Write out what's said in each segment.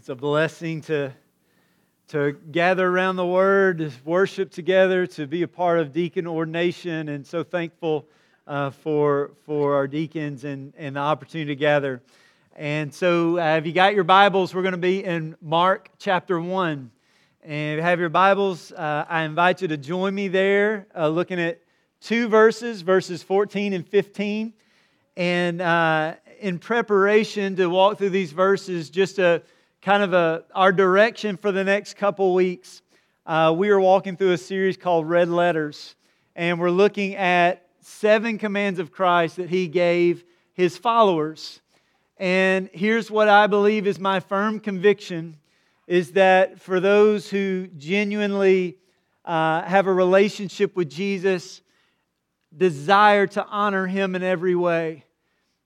it's a blessing to, to gather around the Word, worship together, to be a part of deacon ordination, and so thankful uh, for, for our deacons and, and the opportunity to gather. And so, uh, if you got your Bibles, we're going to be in Mark chapter 1. And if you have your Bibles, uh, I invite you to join me there, uh, looking at two verses, verses 14 and 15. And uh, in preparation to walk through these verses, just a kind of a, our direction for the next couple weeks, uh, we are walking through a series called Red Letters. And we're looking at seven commands of Christ that he gave his followers. And here's what I believe is my firm conviction is that for those who genuinely uh, have a relationship with Jesus, desire to honor him in every way,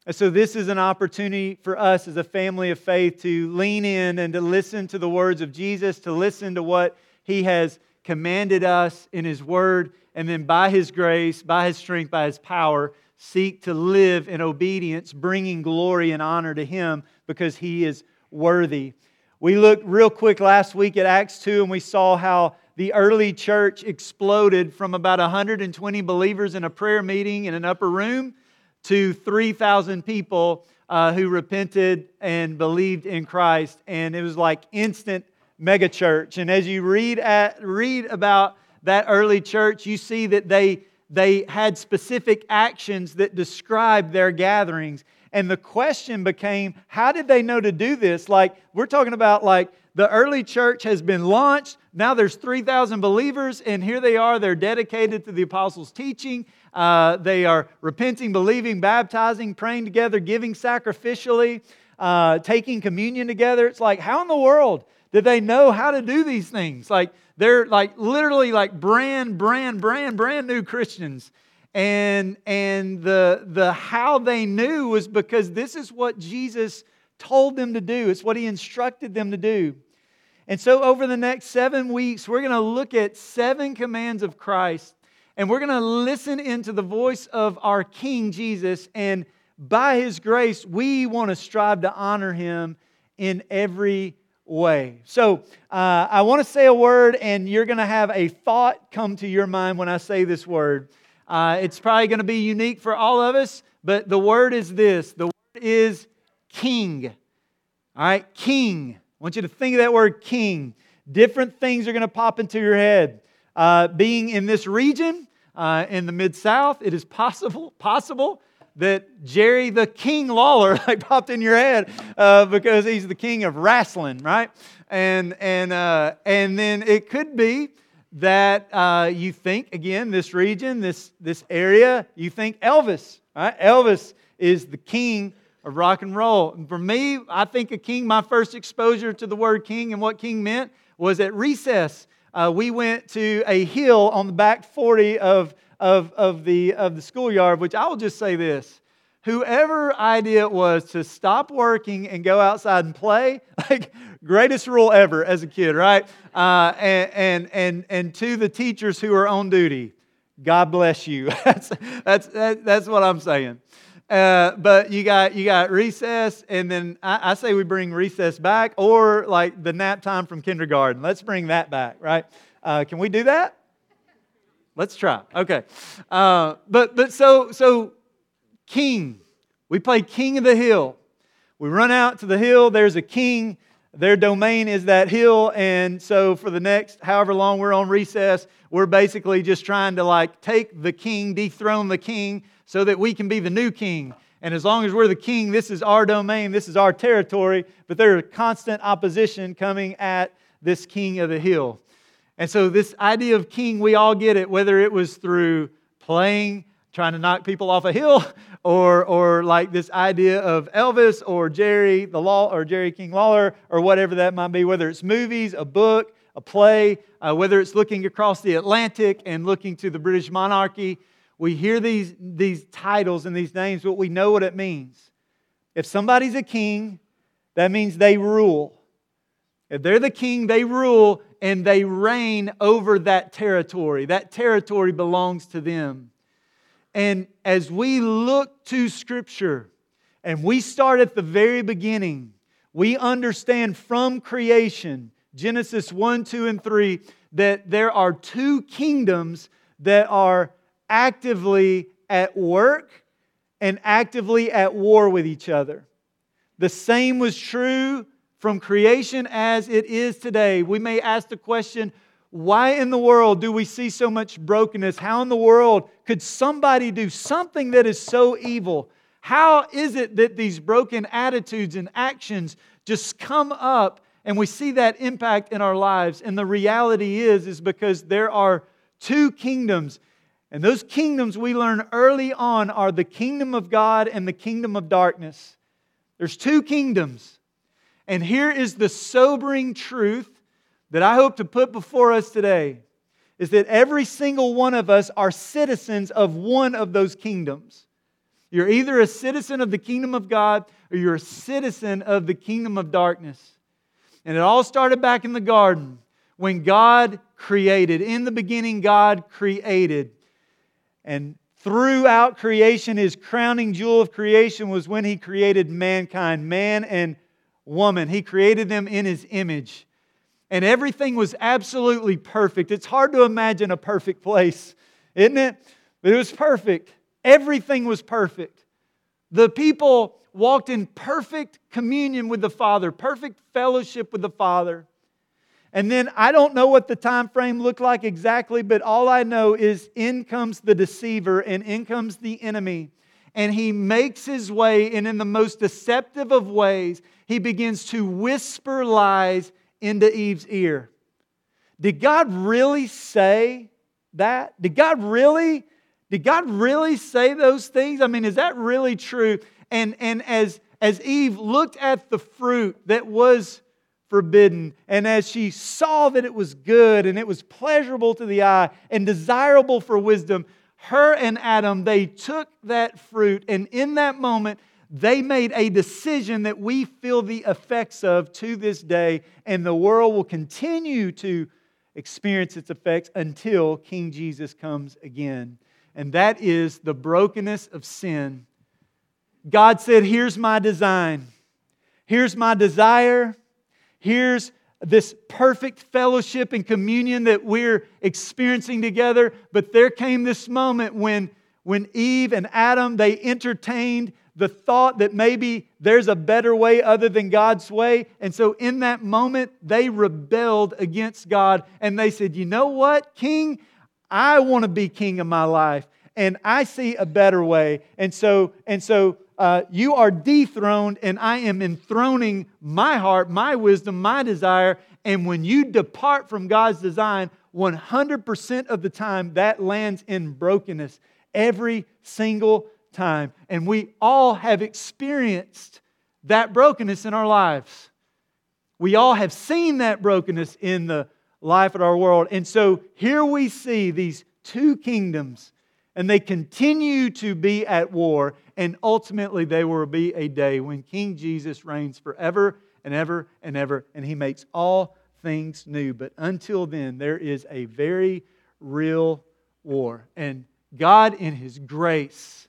and so, this is an opportunity for us as a family of faith to lean in and to listen to the words of Jesus, to listen to what he has commanded us in his word, and then by his grace, by his strength, by his power, seek to live in obedience, bringing glory and honor to him because he is worthy. We looked real quick last week at Acts 2 and we saw how the early church exploded from about 120 believers in a prayer meeting in an upper room to 3,000 people uh, who repented and believed in Christ. And it was like instant megachurch. And as you read, at, read about that early church, you see that they, they had specific actions that described their gatherings. And the question became, how did they know to do this? Like, we're talking about like the early church has been launched. Now there's 3,000 believers, and here they are. They're dedicated to the apostles' teaching. Uh, they are repenting, believing, baptizing, praying together, giving sacrificially, uh, taking communion together. It's like, how in the world did they know how to do these things? Like, they're like literally like brand, brand, brand, brand new Christians. And, and the, the how they knew was because this is what Jesus told them to do, it's what he instructed them to do. And so, over the next seven weeks, we're going to look at seven commands of Christ and we're going to listen into the voice of our King Jesus. And by his grace, we want to strive to honor him in every way. So uh, I want to say a word, and you're going to have a thought come to your mind when I say this word. Uh, it's probably going to be unique for all of us, but the word is this the word is king. All right, king. I want you to think of that word king. Different things are going to pop into your head. Uh, being in this region, uh, in the Mid South, it is possible, possible that Jerry the King Lawler like popped in your head uh, because he's the king of wrestling, right? And, and, uh, and then it could be that uh, you think, again, this region, this, this area, you think Elvis, right? Elvis is the king of rock and roll. And for me, I think a king, my first exposure to the word king and what king meant was at recess uh, we went to a hill on the back 40 of, of, of, the, of the schoolyard, which I will just say this. Whoever idea it was to stop working and go outside and play, like greatest rule ever as a kid, right? Uh, and, and, and, and to the teachers who are on duty, God bless you. that's, that's, that's what I'm saying. Uh, but you got you got recess, and then I, I, say we bring recess back, or like the nap time from kindergarten. Let's bring that back, right? Uh, can we do that? Let's try. Okay, uh, but but so so king, we play king of the hill. We run out to the hill. There's a king. Their domain is that hill, and so for the next however long we're on recess, we're basically just trying to like take the king, dethrone the king, so that we can be the new king. And as long as we're the king, this is our domain, this is our territory, but there's constant opposition coming at this king of the hill. And so, this idea of king, we all get it, whether it was through playing, trying to knock people off a hill, or, or like this idea of Elvis or Jerry the Law or Jerry King Lawler, or whatever that might be, whether it's movies, a book, a play, uh, whether it's looking across the Atlantic and looking to the British monarchy we hear these, these titles and these names, but we know what it means. If somebody's a king, that means they rule. If they're the king, they rule and they reign over that territory. That territory belongs to them. And as we look to Scripture and we start at the very beginning, we understand from creation, Genesis 1, 2, and 3, that there are two kingdoms that are actively at work and actively at war with each other. The same was true from creation as it is today. We may ask the question why in the world do we see so much brokenness? How in the world could somebody do something that is so evil? How is it that these broken attitudes and actions just come up and we see that impact in our lives? And the reality is is because there are two kingdoms. And those kingdoms we learn early on are the kingdom of God and the kingdom of darkness. There's two kingdoms. And here is the sobering truth that I hope to put before us today is that every single one of us are citizens of one of those kingdoms. You're either a citizen of the kingdom of God or you're a citizen of the kingdom of darkness. And it all started back in the garden when God created. In the beginning, God created. And throughout creation, his crowning jewel of creation was when he created mankind, man and woman. He created them in his image and everything was absolutely perfect. It's hard to imagine a perfect place, isn't it? But it was perfect. Everything was perfect. The people walked in perfect communion with the Father, perfect fellowship with the Father. And then I don't know what the time frame looked like exactly, but all I know is in comes the deceiver and in comes the enemy. And he makes his way, and in the most deceptive of ways, he begins to whisper lies into Eve's ear. Did God really say that? Did God really? Did God really say those things? I mean, is that really true? And, and as, as Eve looked at the fruit that was forbidden, and as she saw that it was good and it was pleasurable to the eye and desirable for wisdom, her and Adam, they took that fruit, and in that moment, they made a decision that we feel the effects of to this day, and the world will continue to experience its effects until King Jesus comes again. And that is the brokenness of sin. God said, Here's my design, here's my desire, here's this perfect fellowship and communion that we're experiencing together. But there came this moment when, when Eve and Adam, they entertained the thought that maybe there's a better way other than God's way. And so in that moment, they rebelled against God and they said, You know what, King? I want to be king of my life and I see a better way. And so, and so uh, you are dethroned and I am enthroning my heart, my wisdom, my desire. And when you depart from God's design, 100% of the time that lands in brokenness every single time. And we all have experienced that brokenness in our lives. We all have seen that brokenness in the life of our world. And so here we see these two kingdoms, and they continue to be at war. And ultimately, there will be a day when King Jesus reigns forever and ever and ever, and he makes all things new. But until then, there is a very real war. And God, in his grace,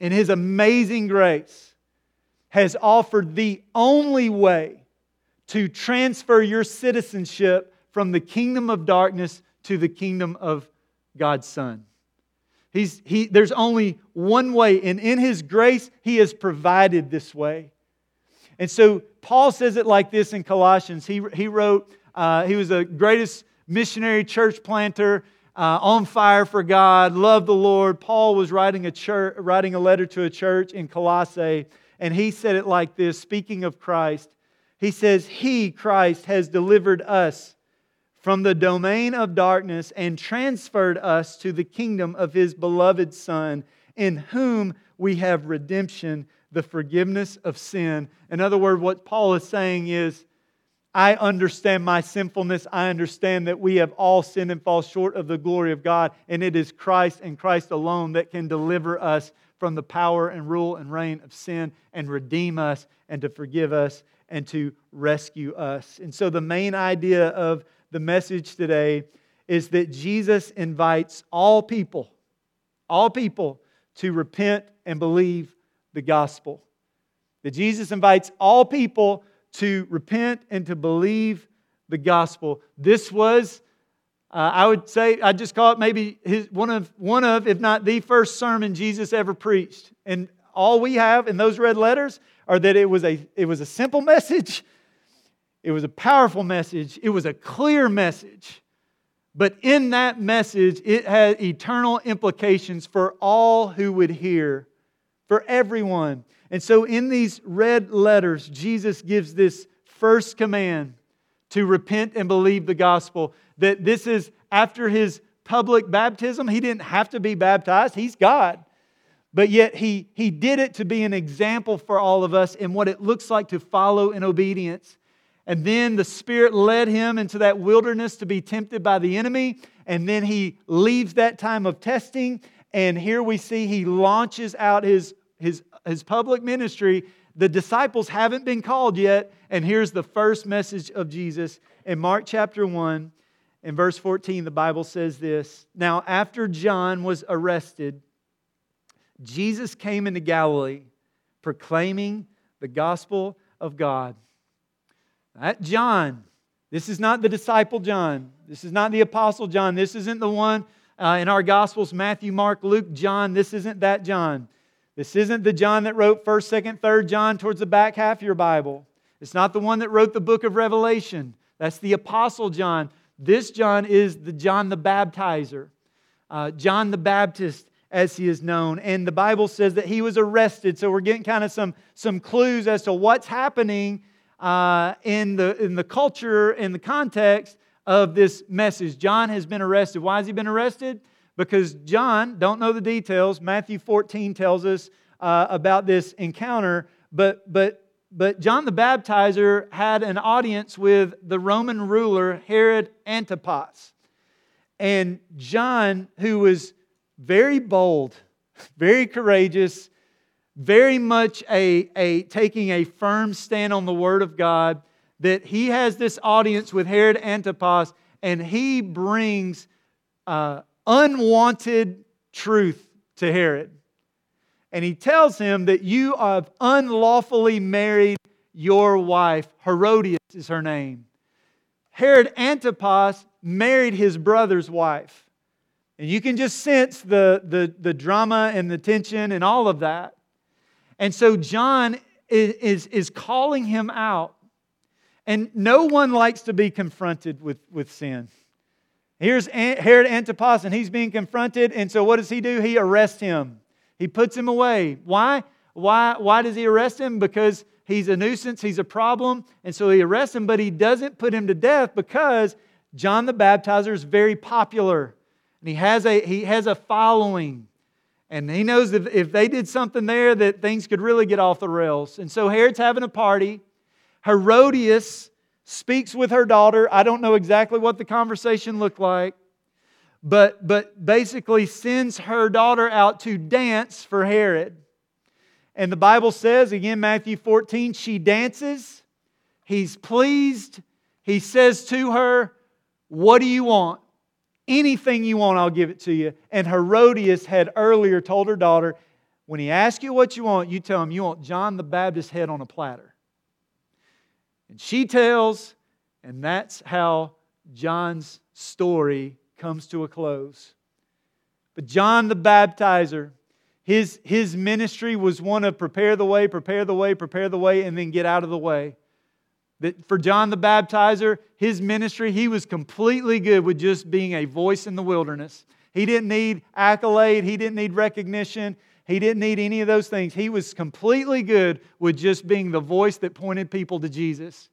in His amazing grace, has offered the only way to transfer your citizenship from the kingdom of darkness to the kingdom of God's Son. He's, he, there's only one way, and in His grace, He has provided this way. And so Paul says it like this in Colossians. He, he wrote, uh, he was the greatest missionary church planter uh, on fire for God, love the Lord. Paul was writing a, church, writing a letter to a church in Colossae, and he said it like this speaking of Christ. He says, He, Christ, has delivered us from the domain of darkness and transferred us to the kingdom of His beloved Son, in whom we have redemption, the forgiveness of sin. In other words, what Paul is saying is, I understand my sinfulness. I understand that we have all sinned and fall short of the glory of God, and it is Christ and Christ alone that can deliver us from the power and rule and reign of sin and redeem us and to forgive us and to rescue us. And so, the main idea of the message today is that Jesus invites all people, all people, to repent and believe the gospel. That Jesus invites all people to repent and to believe the gospel. This was, uh, I would say, I just call it maybe his, one, of, one of, if not the first sermon Jesus ever preached. And all we have in those red letters are that it was a, it was a simple message, it was a powerful message, it was a clear message. But in that message, it had eternal implications for all who would hear, for everyone. And so, in these red letters, Jesus gives this first command to repent and believe the gospel. That this is after his public baptism. He didn't have to be baptized, he's God. But yet, he, he did it to be an example for all of us in what it looks like to follow in obedience. And then the Spirit led him into that wilderness to be tempted by the enemy. And then he leaves that time of testing. And here we see he launches out his, his, his public ministry. The disciples haven't been called yet. And here's the first message of Jesus. In Mark chapter 1, in verse 14, the Bible says this Now, after John was arrested, Jesus came into Galilee proclaiming the gospel of God that John, this is not the disciple John. This is not the apostle John. This isn't the one uh, in our Gospels Matthew, Mark, Luke, John. This isn't that John. This isn't the John that wrote 1st, 2nd, 3rd John towards the back half of your Bible. It's not the one that wrote the book of Revelation. That's the apostle John. This John is the John the Baptizer, uh, John the Baptist, as he is known. And the Bible says that he was arrested. So we're getting kind of some, some clues as to what's happening uh, in, the, in the culture, in the context of this message. John has been arrested. Why has he been arrested? Because John, don't know the details. Matthew 14 tells us uh, about this encounter, but, but, but John the Baptizer had an audience with the Roman ruler Herod Antipas. And John, who was very bold, very courageous, very much a, a taking a firm stand on the Word of God, that he has this audience with Herod Antipas, and he brings uh, unwanted truth to Herod. And he tells him that you have unlawfully married your wife. Herodias is her name. Herod Antipas married his brother's wife. And you can just sense the, the, the drama and the tension and all of that. And so John is, is, is calling him out. And no one likes to be confronted with, with sin. Here's Herod Antipas, and he's being confronted. And so what does he do? He arrests him. He puts him away. Why? Why, why does he arrest him? Because he's a nuisance, he's a problem. And so he arrests him, but he doesn't put him to death because John the Baptizer is very popular. And he has a, he has a following. And he knows that if they did something there, that things could really get off the rails. And so Herod's having a party. Herodias speaks with her daughter. I don't know exactly what the conversation looked like, but, but basically sends her daughter out to dance for Herod. And the Bible says, again, Matthew 14, she dances. He's pleased. He says to her, What do you want? Anything you want, I'll give it to you. And Herodias had earlier told her daughter, when he asks you what you want, you tell him you want John the Baptist's head on a platter. And she tells, and that's how John's story comes to a close. But John the Baptizer, his, his ministry was one of prepare the way, prepare the way, prepare the way, and then get out of the way. That for John the Baptizer, his ministry, he was completely good with just being a voice in the wilderness. He didn't need accolade, he didn't need recognition, he didn't need any of those things. He was completely good with just being the voice that pointed people to Jesus.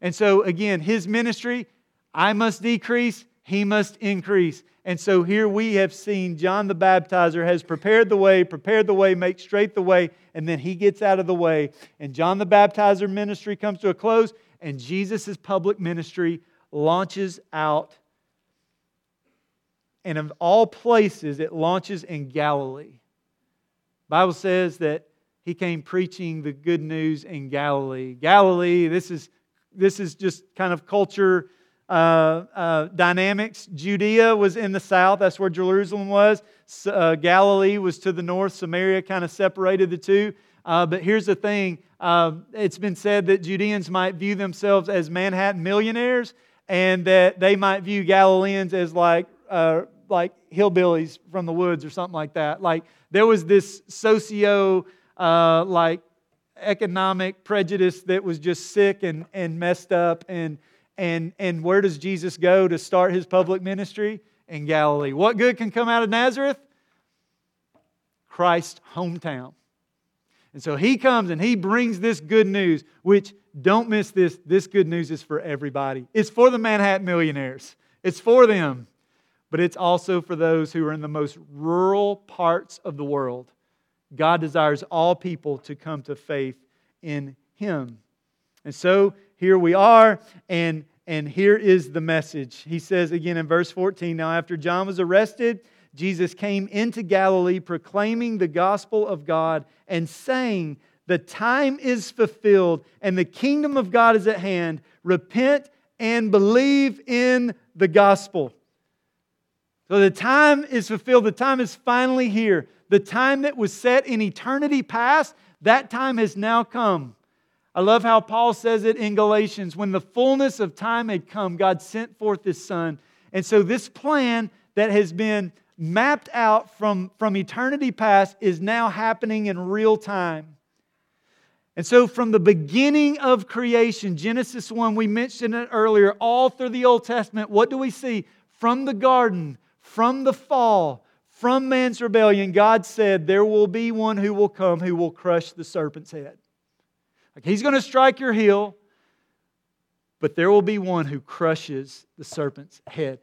And so, again, his ministry, I must decrease, he must increase. And so here we have seen John the Baptizer has prepared the way, prepared the way, make straight the way, and then he gets out of the way. And John the Baptizer ministry comes to a close, and Jesus' public ministry launches out. And of all places, it launches in Galilee. Bible says that he came preaching the good news in Galilee. Galilee, this is, this is just kind of culture uh, uh, dynamics. Judea was in the south, that's where Jerusalem was. Uh, Galilee was to the north. Samaria kind of separated the two. Uh, but here's the thing uh, it's been said that Judeans might view themselves as Manhattan millionaires and that they might view Galileans as like, uh, like hillbillies from the woods or something like that. Like there was this socio like economic prejudice that was just sick and, and messed up. And, and, and where does Jesus go to start his public ministry? In Galilee. What good can come out of Nazareth? Christ's hometown. And so he comes and he brings this good news, which don't miss this. This good news is for everybody. It's for the Manhattan millionaires, it's for them, but it's also for those who are in the most rural parts of the world. God desires all people to come to faith in him. And so here we are, and, and here is the message. He says again in verse 14 Now, after John was arrested, Jesus came into Galilee proclaiming the gospel of God and saying, The time is fulfilled and the kingdom of God is at hand. Repent and believe in the gospel. So the time is fulfilled. The time is finally here. The time that was set in eternity past, that time has now come. I love how Paul says it in Galatians when the fullness of time had come, God sent forth his son. And so this plan that has been mapped out from, from eternity past is now happening in real time. And so, from the beginning of creation, Genesis 1, we mentioned it earlier, all through the Old Testament, what do we see? From the garden, from the fall, from man's rebellion, God said, There will be one who will come who will crush the serpent's head. Like he's going to strike your heel, but there will be one who crushes the serpent's head.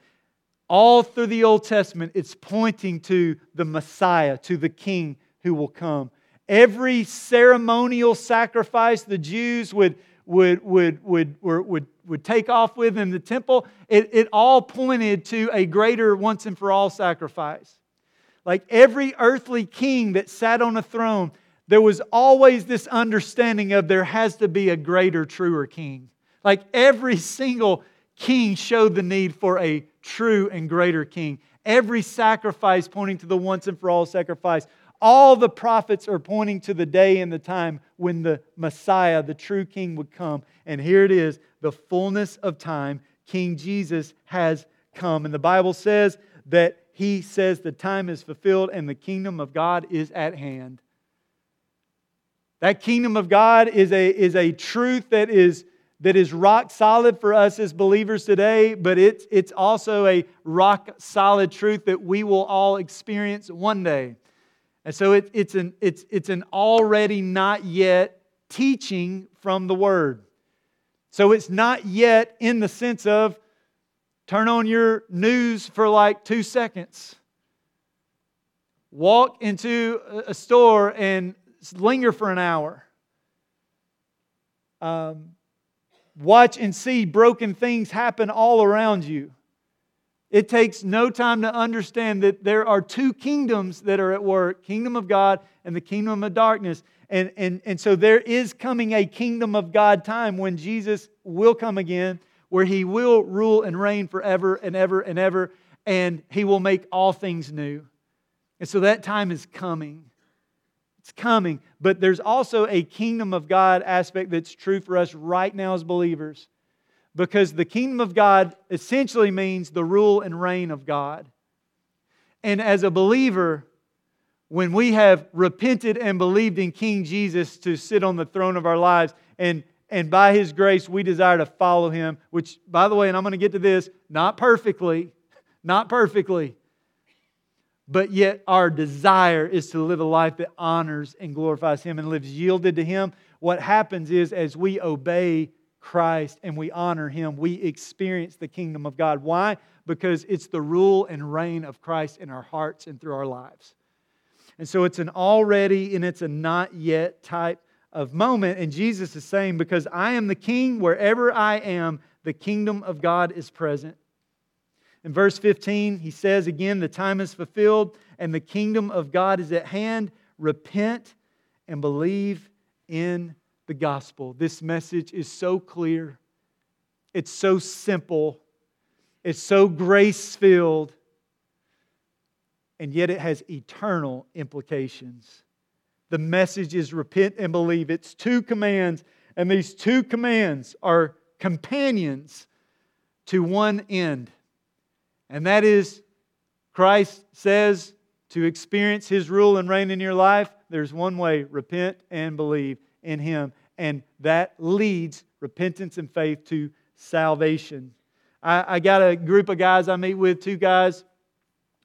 All through the Old Testament, it's pointing to the Messiah, to the King who will come. Every ceremonial sacrifice the Jews would, would, would, would, would, would take off with in the temple, it, it all pointed to a greater once and for all sacrifice. Like every earthly king that sat on a throne, there was always this understanding of there has to be a greater, truer king. Like every single king showed the need for a true and greater king. Every sacrifice pointing to the once and for all sacrifice. All the prophets are pointing to the day and the time when the Messiah, the true king, would come. And here it is the fullness of time. King Jesus has come. And the Bible says that he says the time is fulfilled and the kingdom of God is at hand. That kingdom of God is a, is a truth that is that is rock solid for us as believers today, but it's, it's also a rock solid truth that we will all experience one day. And so it, it's, an, it's, it's an already not yet teaching from the Word. So it's not yet in the sense of turn on your news for like two seconds, walk into a store and linger for an hour. Um, watch and see broken things happen all around you. It takes no time to understand that there are two kingdoms that are at work kingdom of God and the kingdom of darkness. And, and, and so there is coming a kingdom of God time when Jesus will come again, where he will rule and reign forever and ever and ever, and he will make all things new. And so that time is coming. It's coming. But there's also a kingdom of God aspect that's true for us right now as believers. Because the kingdom of God essentially means the rule and reign of God. And as a believer, when we have repented and believed in King Jesus to sit on the throne of our lives, and, and by his grace we desire to follow him, which, by the way, and I'm going to get to this, not perfectly, not perfectly, but yet our desire is to live a life that honors and glorifies Him and lives yielded to Him. What happens is, as we obey Christ and we honor Him, we experience the kingdom of God. Why? Because it's the rule and reign of Christ in our hearts and through our lives. And so it's an already and it's a not yet type of moment. And Jesus is saying, Because I am the king, wherever I am, the kingdom of God is present. In verse 15, he says again, The time is fulfilled and the kingdom of God is at hand. Repent and believe in the gospel. This message is so clear, it's so simple, it's so grace filled, and yet it has eternal implications. the message is repent and believe. It's two commands, and these two commands are companions to one end. And that is, Christ says to experience his rule and reign in your life, there's one way repent and believe in him. And that leads repentance and faith to salvation. I, I got a group of guys I meet with, two guys.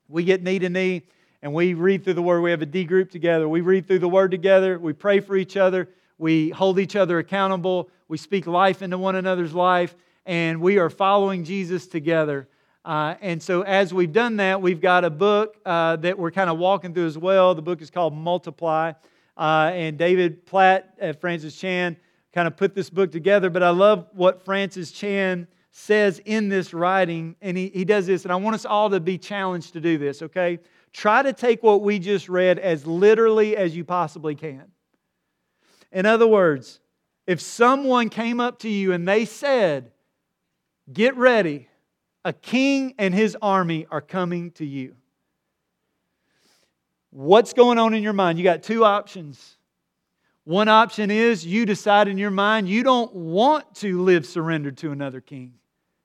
We get knee to knee and we read through the Word. We have a D group together. We read through the Word together. We pray for each other. We hold each other accountable. We speak life into one another's life. And we are following Jesus together. Uh, and so, as we've done that, we've got a book uh, that we're kind of walking through as well. The book is called Multiply. Uh, and David Platt and Francis Chan kind of put this book together. But I love what Francis Chan says in this writing. And he, he does this, and I want us all to be challenged to do this, okay? Try to take what we just read as literally as you possibly can. In other words, if someone came up to you and they said, Get ready, a king and his army are coming to you. What's going on in your mind? You got two options. One option is you decide in your mind you don't want to live surrendered to another king.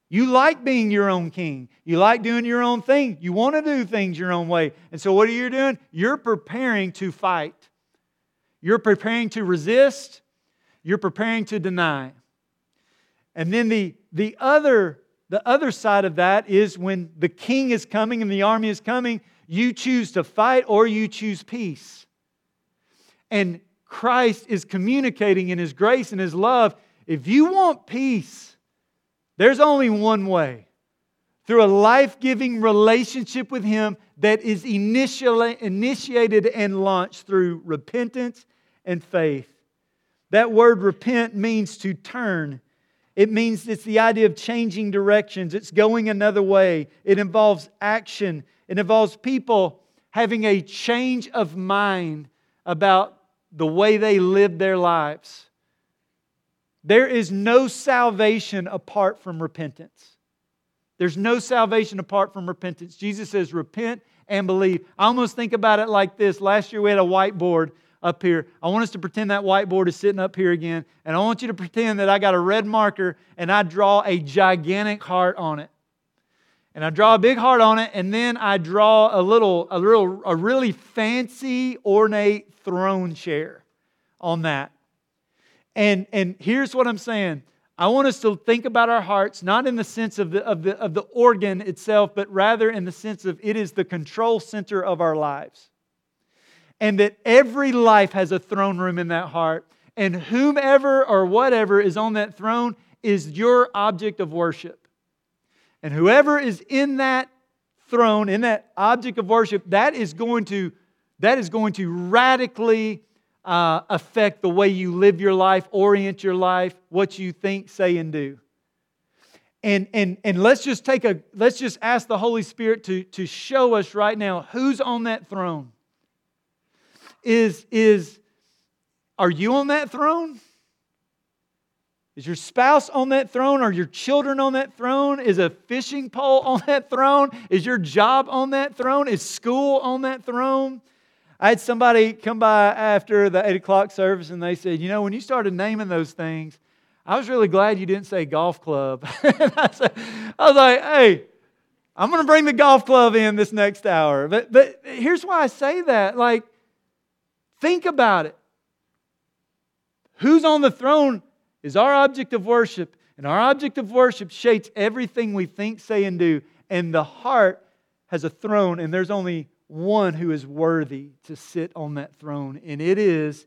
You like being your own king. You like doing your own thing. You want to do things your own way. And so, what are you doing? You're preparing to fight. You're preparing to resist. You're preparing to deny. And then the, the, other, the other side of that is when the king is coming and the army is coming, you choose to fight or you choose peace. And Christ is communicating in his grace and his love. If you want peace, there's only one way through a life giving relationship with Him that is initiated and launched through repentance and faith. That word repent means to turn. It means it's the idea of changing directions, it's going another way. It involves action, it involves people having a change of mind about the way they live their lives. There is no salvation apart from repentance. There's no salvation apart from repentance. Jesus says, repent and believe. I almost think about it like this. Last year we had a whiteboard up here. I want us to pretend that whiteboard is sitting up here again. And I want you to pretend that I got a red marker and I draw a gigantic heart on it. And I draw a big heart on it, and then I draw a little, a little, a really fancy, ornate throne chair on that. And, and here's what I'm saying I want us to think about our hearts, not in the sense of the, of, the, of the organ itself, but rather in the sense of it is the control center of our lives. And that every life has a throne room in that heart. And whomever or whatever is on that throne is your object of worship. And whoever is in that throne, in that object of worship, that is going to, that is going to radically uh, affect the way you live your life, orient your life, what you think, say, and do. And, and, and let's just take a let's just ask the Holy Spirit to, to show us right now who's on that throne. Is, is are you on that throne? Is your spouse on that throne? Are your children on that throne? Is a fishing pole on that throne? Is your job on that throne? Is school on that throne? I had somebody come by after the 8 o'clock service and they said, You know, when you started naming those things, I was really glad you didn't say golf club. I, said, I was like, Hey, I'm going to bring the golf club in this next hour. But, but here's why I say that. Like, think about it. Who's on the throne is our object of worship, and our object of worship shapes everything we think, say, and do. And the heart has a throne, and there's only one who is worthy to sit on that throne, and it is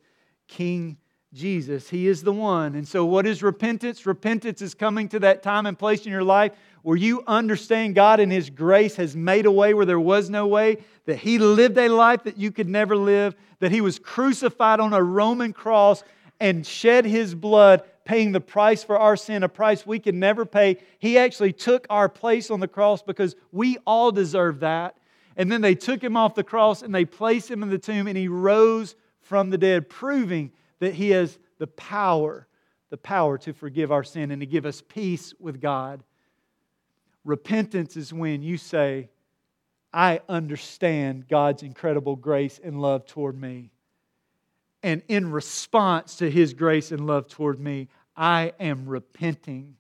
King Jesus. He is the one. And so, what is repentance? Repentance is coming to that time and place in your life where you understand God and His grace has made a way where there was no way, that He lived a life that you could never live, that He was crucified on a Roman cross and shed His blood, paying the price for our sin, a price we could never pay. He actually took our place on the cross because we all deserve that. And then they took him off the cross and they placed him in the tomb, and he rose from the dead, proving that he has the power, the power to forgive our sin and to give us peace with God. Repentance is when you say, I understand God's incredible grace and love toward me. And in response to his grace and love toward me, I am repenting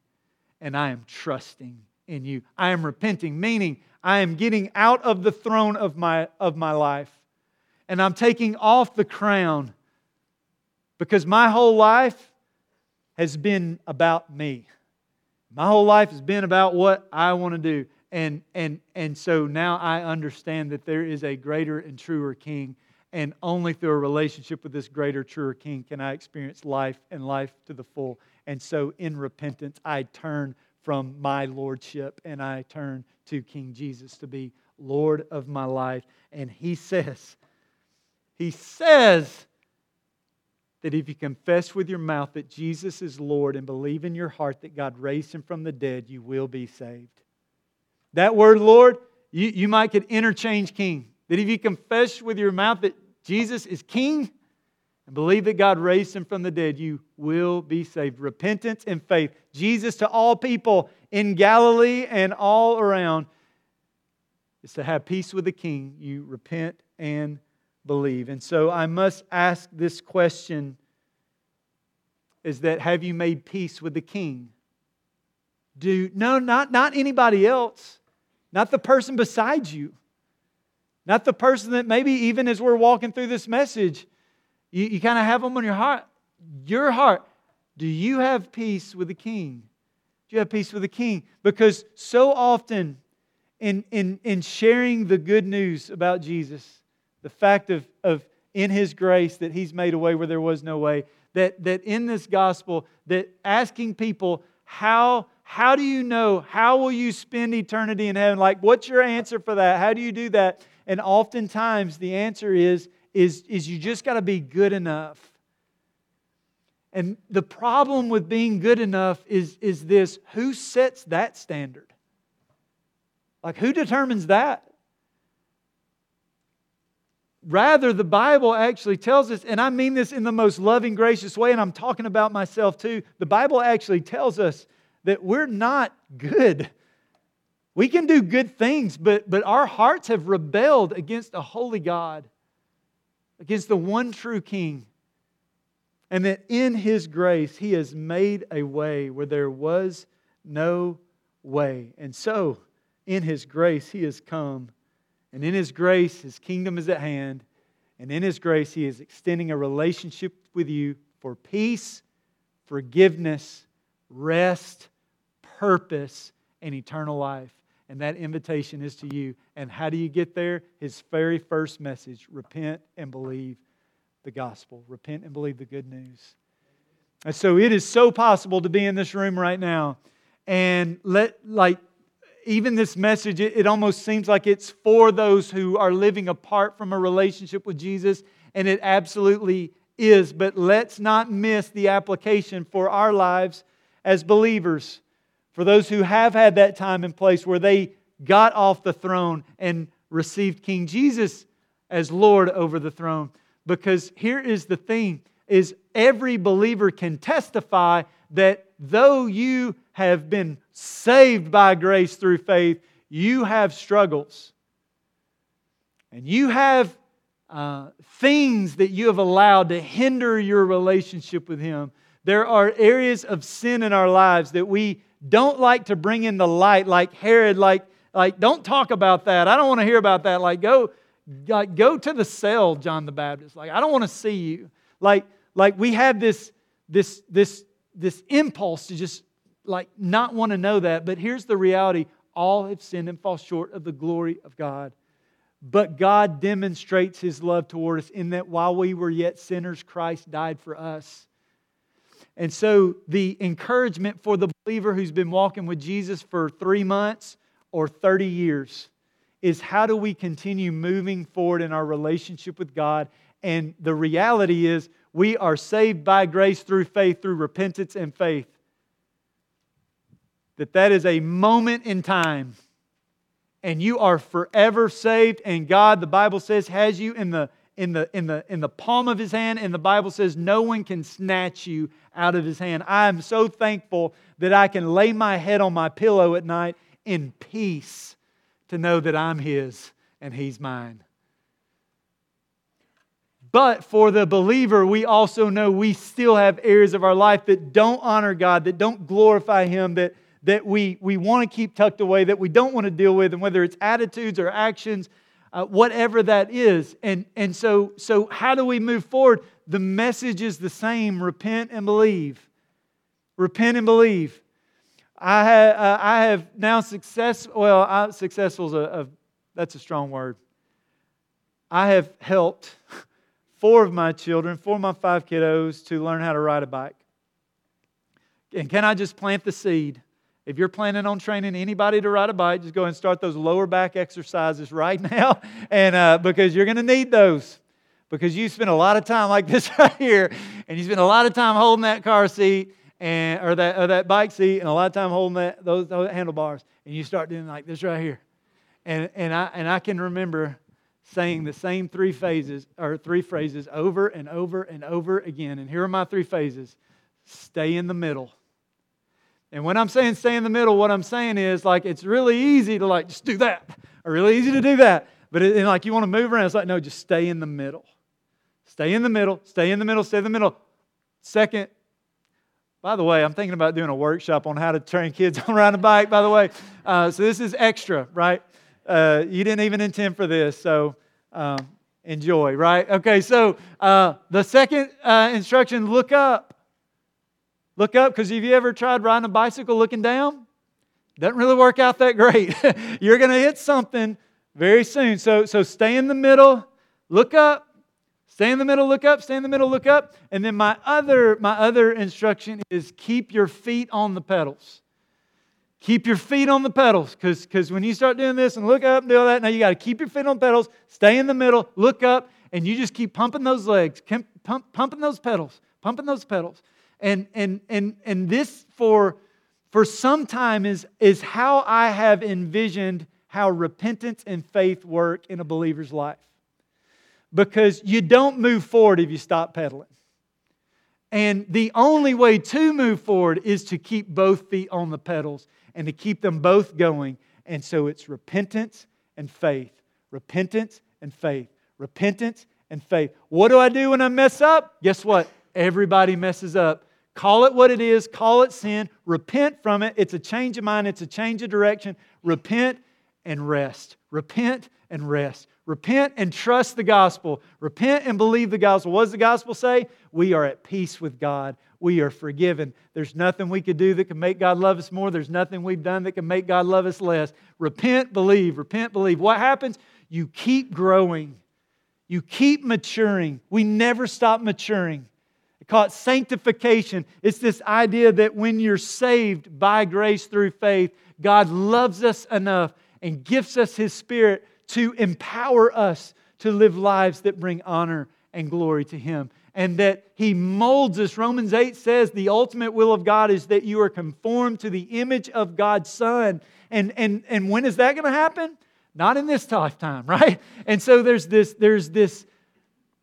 and I am trusting in you. I am repenting, meaning I am getting out of the throne of my, of my life and I'm taking off the crown because my whole life has been about me. My whole life has been about what I want to do. And, and, and so now I understand that there is a greater and truer king. And only through a relationship with this greater, truer king can I experience life and life to the full. And so in repentance, I turn from my lordship and I turn to King Jesus to be Lord of my life. And he says, he says that if you confess with your mouth that Jesus is Lord and believe in your heart that God raised him from the dead, you will be saved. That word, Lord, you, you might could interchange king. That if you confess with your mouth that Jesus is king and believe that God raised him from the dead, you will be saved. Repentance and faith. Jesus to all people in Galilee and all around is to have peace with the king. You repent and believe. And so I must ask this question is that have you made peace with the king? Do no, not, not anybody else, not the person beside you, not the person that maybe even as we're walking through this message, you, you kind of have them on your heart. Your heart. Do you have peace with the king? Do you have peace with the king? Because so often in, in, in sharing the good news about Jesus, the fact of, of in his grace that he's made a way where there was no way, that, that in this gospel, that asking people, how, how do you know? How will you spend eternity in heaven? Like, what's your answer for that? How do you do that? And oftentimes the answer is, is, is you just got to be good enough. And the problem with being good enough is, is this who sets that standard? Like, who determines that? Rather, the Bible actually tells us, and I mean this in the most loving, gracious way, and I'm talking about myself too. The Bible actually tells us that we're not good. We can do good things, but, but our hearts have rebelled against a holy God, against the one true King. And that in His grace, He has made a way where there was no way. And so, in His grace, He has come and in His grace, His kingdom is at hand. And in His grace, He is extending a relationship with you for peace, forgiveness, rest, purpose, and eternal life. And that invitation is to you. And how do you get there? His very first message repent and believe the gospel. Repent and believe the good news. And so it is so possible to be in this room right now and let, like, even this message, it, it almost seems like it's for those who are living apart from a relationship with Jesus, and it absolutely is. But let's not miss the application for our lives as believers. For those who have had that time and place where they got off the throne and received King Jesus as Lord over the throne. Because here is the thing is every believer can testify that though you have been saved by grace through faith, you have struggles. And you have uh, things that you have allowed to hinder your relationship with Him. There are areas of sin in our lives that we don't like to bring in the light, like Herod, like, like don't talk about that. I don't want to hear about that. Like, go, like, go to the cell, John the Baptist. Like, I don't want to see you. Like, like we have this, this, this, this impulse to just like not want to know that, but here's the reality all have sinned and fall short of the glory of God. But God demonstrates his love toward us in that while we were yet sinners, Christ died for us. And so, the encouragement for the believer who's been walking with Jesus for three months or 30 years is how do we continue moving forward in our relationship with God? And the reality is, we are saved by grace through faith, through repentance and faith. That that is a moment in time. And you are forever saved and god the bible says has you in the in the in the in the palm of his hand and the bible says no one can snatch you out of his hand. I am so thankful that i can lay my head on my pillow at night in peace to know that i'm his and he's mine But for the believer, we also know we still have areas of our life that don't honor God, that don't glorify Him, that, that we, we want to keep tucked away, that we don't want to deal with, and whether it's attitudes or actions, uh, whatever that is. And, and so, so, how do we move forward? The message is the same repent and believe. Repent and believe. I have, uh, I have now success, well, I, successful is a, a, that's a strong word. I have helped four of my children, four of my five kiddos, to learn how to ride a bike. And can I just plant the seed? If you're planning on training anybody to ride a bike, just go and start those lower back exercises right now, and uh, because you're going to need those. Because you spend a lot of time like this right here, and you spend a lot of time holding that car seat and or that or that bike seat, and a lot of time holding that those, those handlebars, and you start doing like this right here. And and I and I can remember saying the same three phases or three phrases over and over and over again. And here are my three phases stay in the middle. And when I'm saying stay in the middle, what I'm saying is like it's really easy to like just do that, or really easy to do that. But it, and like you want to move around, it's like, no, just stay in the middle. Stay in the middle, stay in the middle, stay in the middle. Second, by the way, I'm thinking about doing a workshop on how to train kids on riding a bike, by the way. Uh, so this is extra, right? Uh, you didn't even intend for this, so um, enjoy, right? Okay, so uh, the second uh, instruction look up. Look up, because have you ever tried riding a bicycle looking down? Doesn't really work out that great. You're going to hit something very soon. So, so stay in the middle, look up, stay in the middle, look up, stay in the middle, look up. And then my other, my other instruction is keep your feet on the pedals. Keep your feet on the pedals because when you start doing this and look up and do all that, now you got to keep your feet on pedals, stay in the middle, look up, and you just keep pumping those legs, pump, pumping those pedals, pumping those pedals. And, and, and, and this for, for some time is, is how I have envisioned how repentance and faith work in a believer's life. Because you don't move forward if you stop pedaling. And the only way to move forward is to keep both feet on the pedals and to keep them both going. And so it's repentance and faith. Repentance and faith. Repentance and faith. What do I do when I mess up? Guess what? Everybody messes up. Call it what it is, call it sin, repent from it. It's a change of mind, it's a change of direction. Repent and rest. Repent and rest. Repent and trust the gospel. Repent and believe the gospel. What does the gospel say? We are at peace with God we are forgiven. There's nothing we could do that can make God love us more. There's nothing we've done that can make God love us less. Repent, believe, repent, believe. What happens? You keep growing, you keep maturing. We never stop maturing. I call it sanctification. It's this idea that when you're saved by grace through faith, God loves us enough and gifts us His Spirit to empower us to live lives that bring honor and glory to Him and that He molds us. Romans 8 says the ultimate will of God is that you are conformed to the image of God's Son. And, and, and when is that going to happen? Not in this lifetime, right? And so there's this, there's this,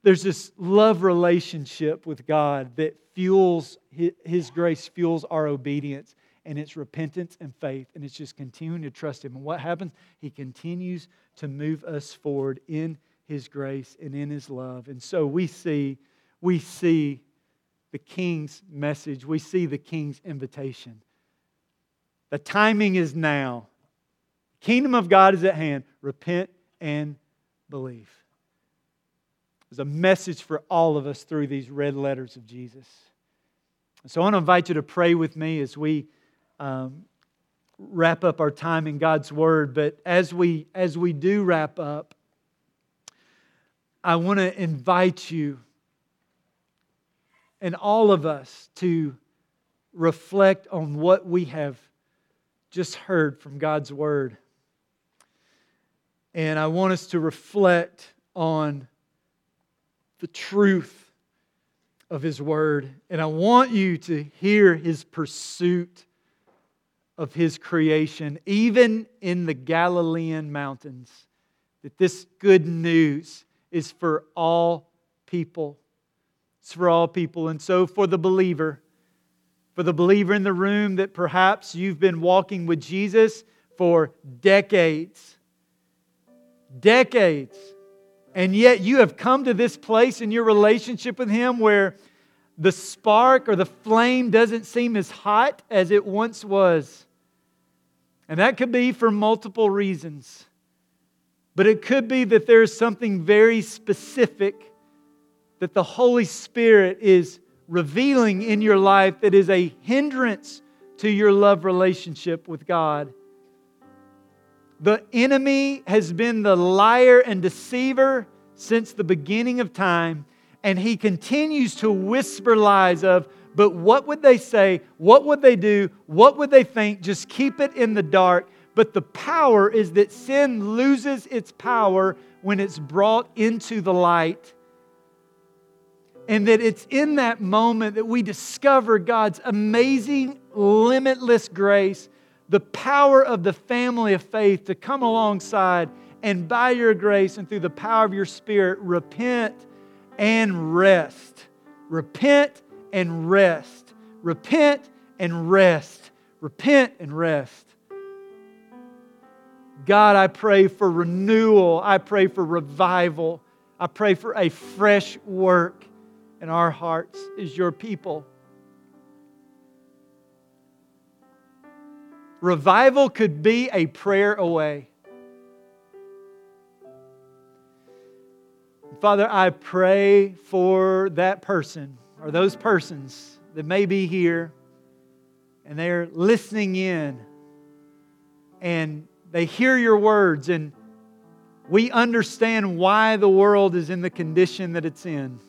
there's this love relationship with God that fuels His grace, fuels our obedience, and it's repentance and faith, and it's just continuing to trust Him. And what happens? He continues to move us forward in His grace and in His love. And so we see we see the king's message, we see the king's invitation. The timing is now. The kingdom of God is at hand. Repent and believe. There's a message for all of us through these red letters of Jesus. So I want to invite you to pray with me as we um, wrap up our time in God's Word. But as we as we do wrap up, I want to invite you and all of us to reflect on what we have just heard from God's Word. And I want us to reflect on the truth of His Word. And I want you to hear His pursuit of His creation, even in the Galilean mountains, that this good news is for all people. It's for all people. And so, for the believer, for the believer in the room that perhaps you've been walking with Jesus for decades, decades, And yet you have come to this place in your relationship with Him where the spark or the flame doesn't seem as hot as it once was. And that could be for multiple reasons. But it could be that there's something very specific that the Holy Spirit is revealing in your life that is a hindrance to your love relationship with God. The enemy has been the liar and deceiver since the beginning of time, and he continues to whisper lies of, but what would they say? What would they do? What would they think? Just keep it in the dark. But the power is that sin loses its power when it's brought into the light. And that it's in that moment that we discover God's amazing, limitless grace, the power of the family of faith to come alongside and by your grace and through the power of your Spirit, repent and rest. Repent and rest. Repent and rest. Repent and rest. God, I pray for renewal. I pray for revival. I pray for a fresh work in our hearts as your people. Revival could be a prayer away. Father, I pray for that person or those persons that may be here and they're listening in and they hear your words and we understand why the world is in the condition that it's in.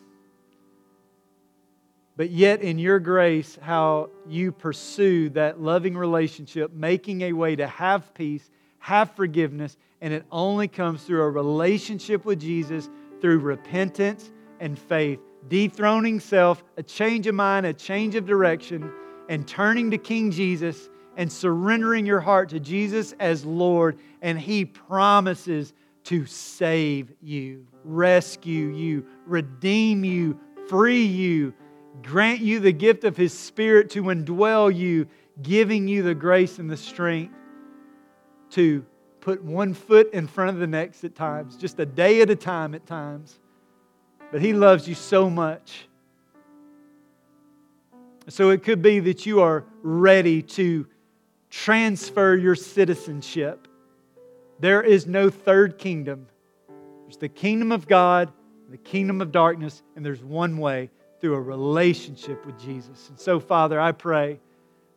But yet, in your grace, how you pursue that loving relationship, making a way to have peace, have forgiveness, and it only comes through a relationship with Jesus, through repentance and faith dethroning self, a change of mind, a change of direction, and turning to King Jesus and surrendering your heart to Jesus as Lord. And He promises to save you, rescue you, redeem you, free you, grant you the gift of His Spirit to indwell you, giving you the grace and the strength to put one foot in front of the next at times, just a day at a time at times but He loves you so much. So it could be that you are ready to transfer your citizenship. There is no third kingdom. There's the kingdom of God, the kingdom of darkness, and there's one way through a relationship with Jesus. And so, Father, I pray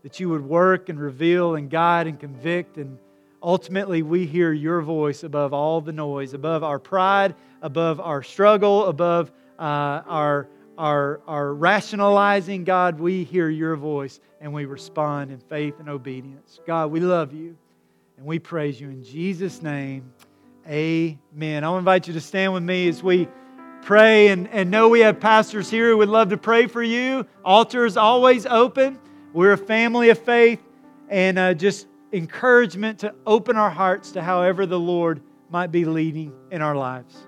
that you would work and reveal and guide and convict and ultimately we hear your voice above all the noise, above our pride, above our struggle, above uh, our, our, our rationalizing. God, we hear your voice and we respond in faith and obedience. God, we love you and we praise you in Jesus' name. Amen. I'll invite you to stand with me as we pray and, and know we have pastors here who would love to pray for you. Altar is always open. We're a family of faith and uh, just encouragement to open our hearts to however the Lord might be leading in our lives.